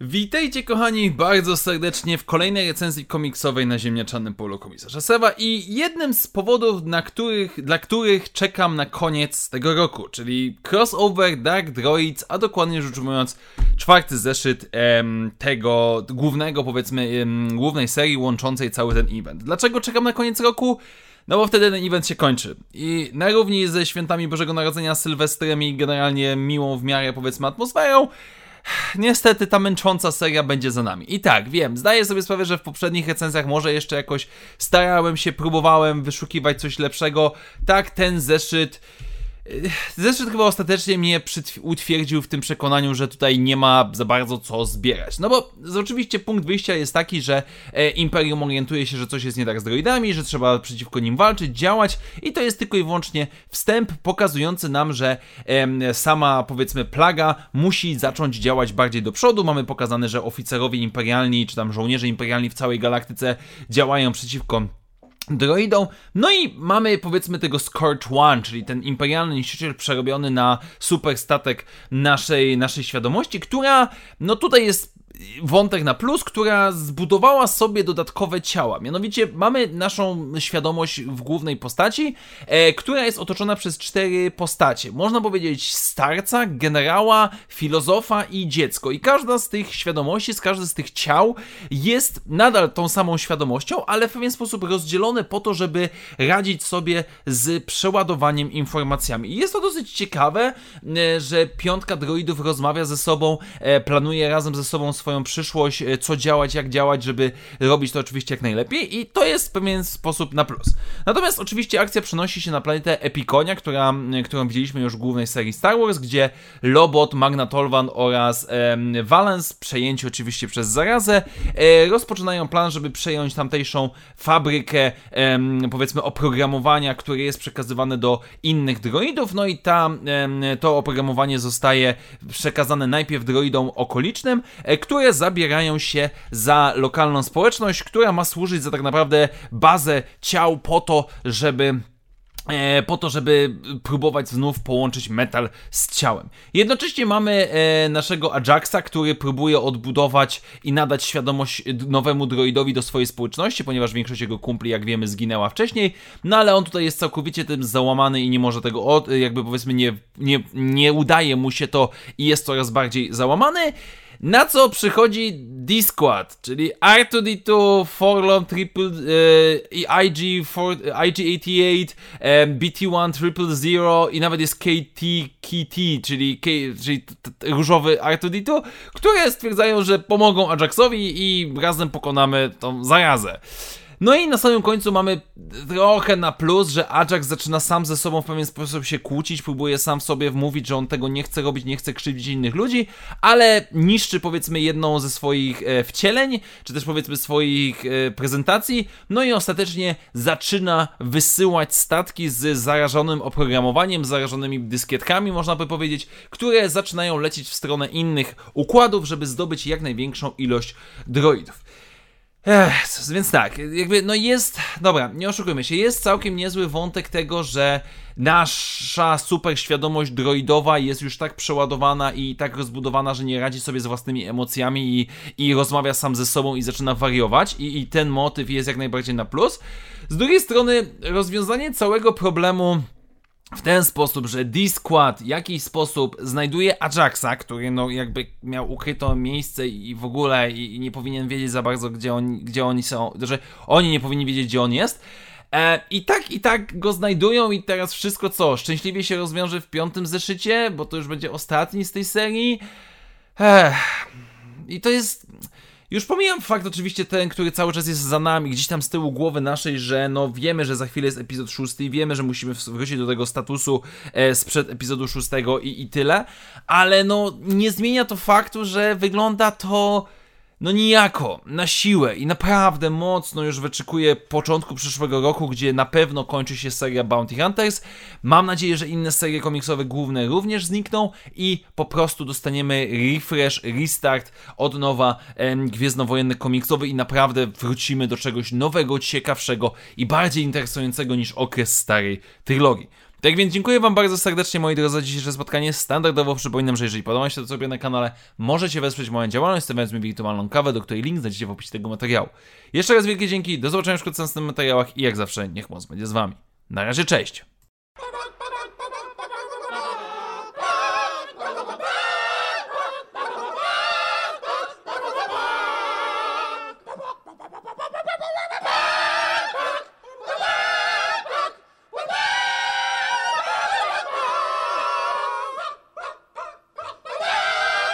Witajcie kochani bardzo serdecznie w kolejnej recenzji komiksowej na ziemniaczanym polu komisarza Sewa i jednym z powodów, na których, dla których czekam na koniec tego roku, czyli crossover Dark Droids, a dokładnie rzecz ujmując czwarty zeszyt em, tego głównego powiedzmy, em, głównej serii łączącej cały ten event. Dlaczego czekam na koniec roku? No bo wtedy ten event się kończy. I na równi ze świętami Bożego Narodzenia, Sylwestrem i generalnie miłą w miarę powiedzmy atmosferą, niestety ta męcząca seria będzie za nami. I tak, wiem, zdaję sobie sprawę, że w poprzednich recenzjach może jeszcze jakoś starałem się, próbowałem wyszukiwać coś lepszego. Tak, ten zeszyt Zresztą chyba ostatecznie mnie utwierdził w tym przekonaniu, że tutaj nie ma za bardzo co zbierać. No bo oczywiście punkt wyjścia jest taki, że e, Imperium orientuje się, że coś jest nie tak z droidami, że trzeba przeciwko nim walczyć, działać i to jest tylko i wyłącznie wstęp pokazujący nam, że sama powiedzmy plaga musi zacząć działać bardziej do przodu. Mamy pokazane, że oficerowie imperialni czy tam żołnierze imperialni w całej galaktyce działają przeciwko droidą. No i mamy powiedzmy tego Scourge One, czyli ten imperialny niszczyciel przerobiony na super statek naszej, naszej świadomości, która no tutaj jest wątek na plus, która zbudowała sobie dodatkowe ciała. Mianowicie mamy naszą świadomość w głównej postaci, e, która jest otoczona przez cztery postacie. Można powiedzieć starca, generała, filozofa i dziecko. I każda z tych świadomości, z każdy z tych ciał jest nadal tą samą świadomością, ale w pewien sposób rozdzielone po to, żeby radzić sobie z przeładowaniem informacjami. I jest to dosyć ciekawe, e, że piątka droidów rozmawia ze sobą, e, planuje razem ze sobą swoje swoją przyszłość, e, co działać, jak działać, żeby robić to oczywiście jak najlepiej i to jest w pewien sposób na plus. Natomiast oczywiście akcja przenosi się na planetę Epikonia, która, którą widzieliśmy już w głównej serii Star Wars, gdzie Lobot, Magna Tolvan oraz e, Valens, przejęci oczywiście przez zarazę, e, rozpoczynają plan, żeby przejąć tamtejszą fabrykę, e, powiedzmy, oprogramowania, które jest przekazywane do innych droidów, no i ta, to oprogramowanie zostaje przekazane najpierw droidom okolicznym, e, które które zabierają się za lokalną społeczność, która ma służyć za tak naprawdę bazę ciał po to, żeby e, po to, żeby próbować znów połączyć metal z ciałem. Jednocześnie mamy e, naszego Ajaxa, który próbuje odbudować i nadać świadomość nowemu droidowi do swojej społeczności, ponieważ większość jego kumpli, jak wiemy, zginęła wcześniej, no ale on tutaj jest całkowicie tym załamany i nie może tego, od, jakby powiedzmy, nie, nie, nie udaje mu się to i jest coraz bardziej załamany. Na co przychodzi D-Squad, czyli R2D2, Forlom, Triple, e, IG, IG88, e, BT1, Triple Zero i nawet jest KT, KT, czyli, K, czyli różowy R2D2, które stwierdzają, że pomogą Ajaxowi i razem pokonamy tą zarazę. No i na samym końcu mamy trochę na plus, że Ajax zaczyna sam ze sobą w pewien sposób się kłócić, próbuje sam sobie wmówić, że on tego nie chce robić, nie chce krzywdzić innych ludzi, ale niszczy powiedzmy jedną ze swoich e, wcieleń, czy też powiedzmy swoich e, prezentacji, no i ostatecznie zaczyna wysyłać statki z zarażonym oprogramowaniem, zarażonymi dyskietkami, można by powiedzieć, które zaczynają lecieć w stronę innych układów, żeby zdobyć jak największą ilość droidów. Ech, więc tak, jakby, no jest, dobra, nie oszukujmy się, jest całkiem niezły wątek tego, że nasza super świadomość droidowa jest już tak przeładowana i tak rozbudowana, że nie radzi sobie z własnymi emocjami i, i rozmawia sam ze sobą i zaczyna wariować i, i ten motyw jest jak najbardziej na plus. Z drugiej strony, rozwiązanie całego problemu w ten sposób, że D-Squad w jakiś sposób znajduje Ajaxa, który no jakby miał ukryte miejsce i w ogóle i, nie powinien wiedzieć za bardzo, gdzie, on, gdzie oni są, że oni nie powinni wiedzieć, gdzie on jest. E, I tak, i tak go znajdują i teraz wszystko co, szczęśliwie się rozwiąże w piątym zeszycie, bo to już będzie ostatni z tej serii. Ech. I to jest już pomijam fakt oczywiście ten, który cały czas jest za nami, gdzieś tam z tyłu głowy naszej, że no wiemy, że za chwilę jest epizod szósty i wiemy, że musimy wrócić do tego statusu e, sprzed epizodu szóstego i, i tyle, ale no nie zmienia to faktu, że wygląda to no nijako, na siłę i naprawdę mocno już wyczekuję początku przyszłego roku, gdzie na pewno kończy się seria Bounty Hunters. Mam nadzieję, że inne serie komiksowe główne również znikną i po prostu dostaniemy refresh, restart od nowa em, Gwiezdnowojenny komiksowy i naprawdę wrócimy do czegoś nowego, ciekawszego i bardziej interesującego niż okres starej trylogii. Tak więc dziękuję Wam bardzo serdecznie, moi drodzy, za dzisiejsze spotkanie. Standardowo przypominam, że jeżeli podoba się to, co robię na kanale, możecie wesprzeć moją działalność, stawiając mi wirtualną kawę, do której link znajdziecie w opisie tego materiału. Jeszcze raz wielkie dzięki, do zobaczenia w następnych materiałach i jak zawsze, niech moc będzie z Wami. Na razie, cześć!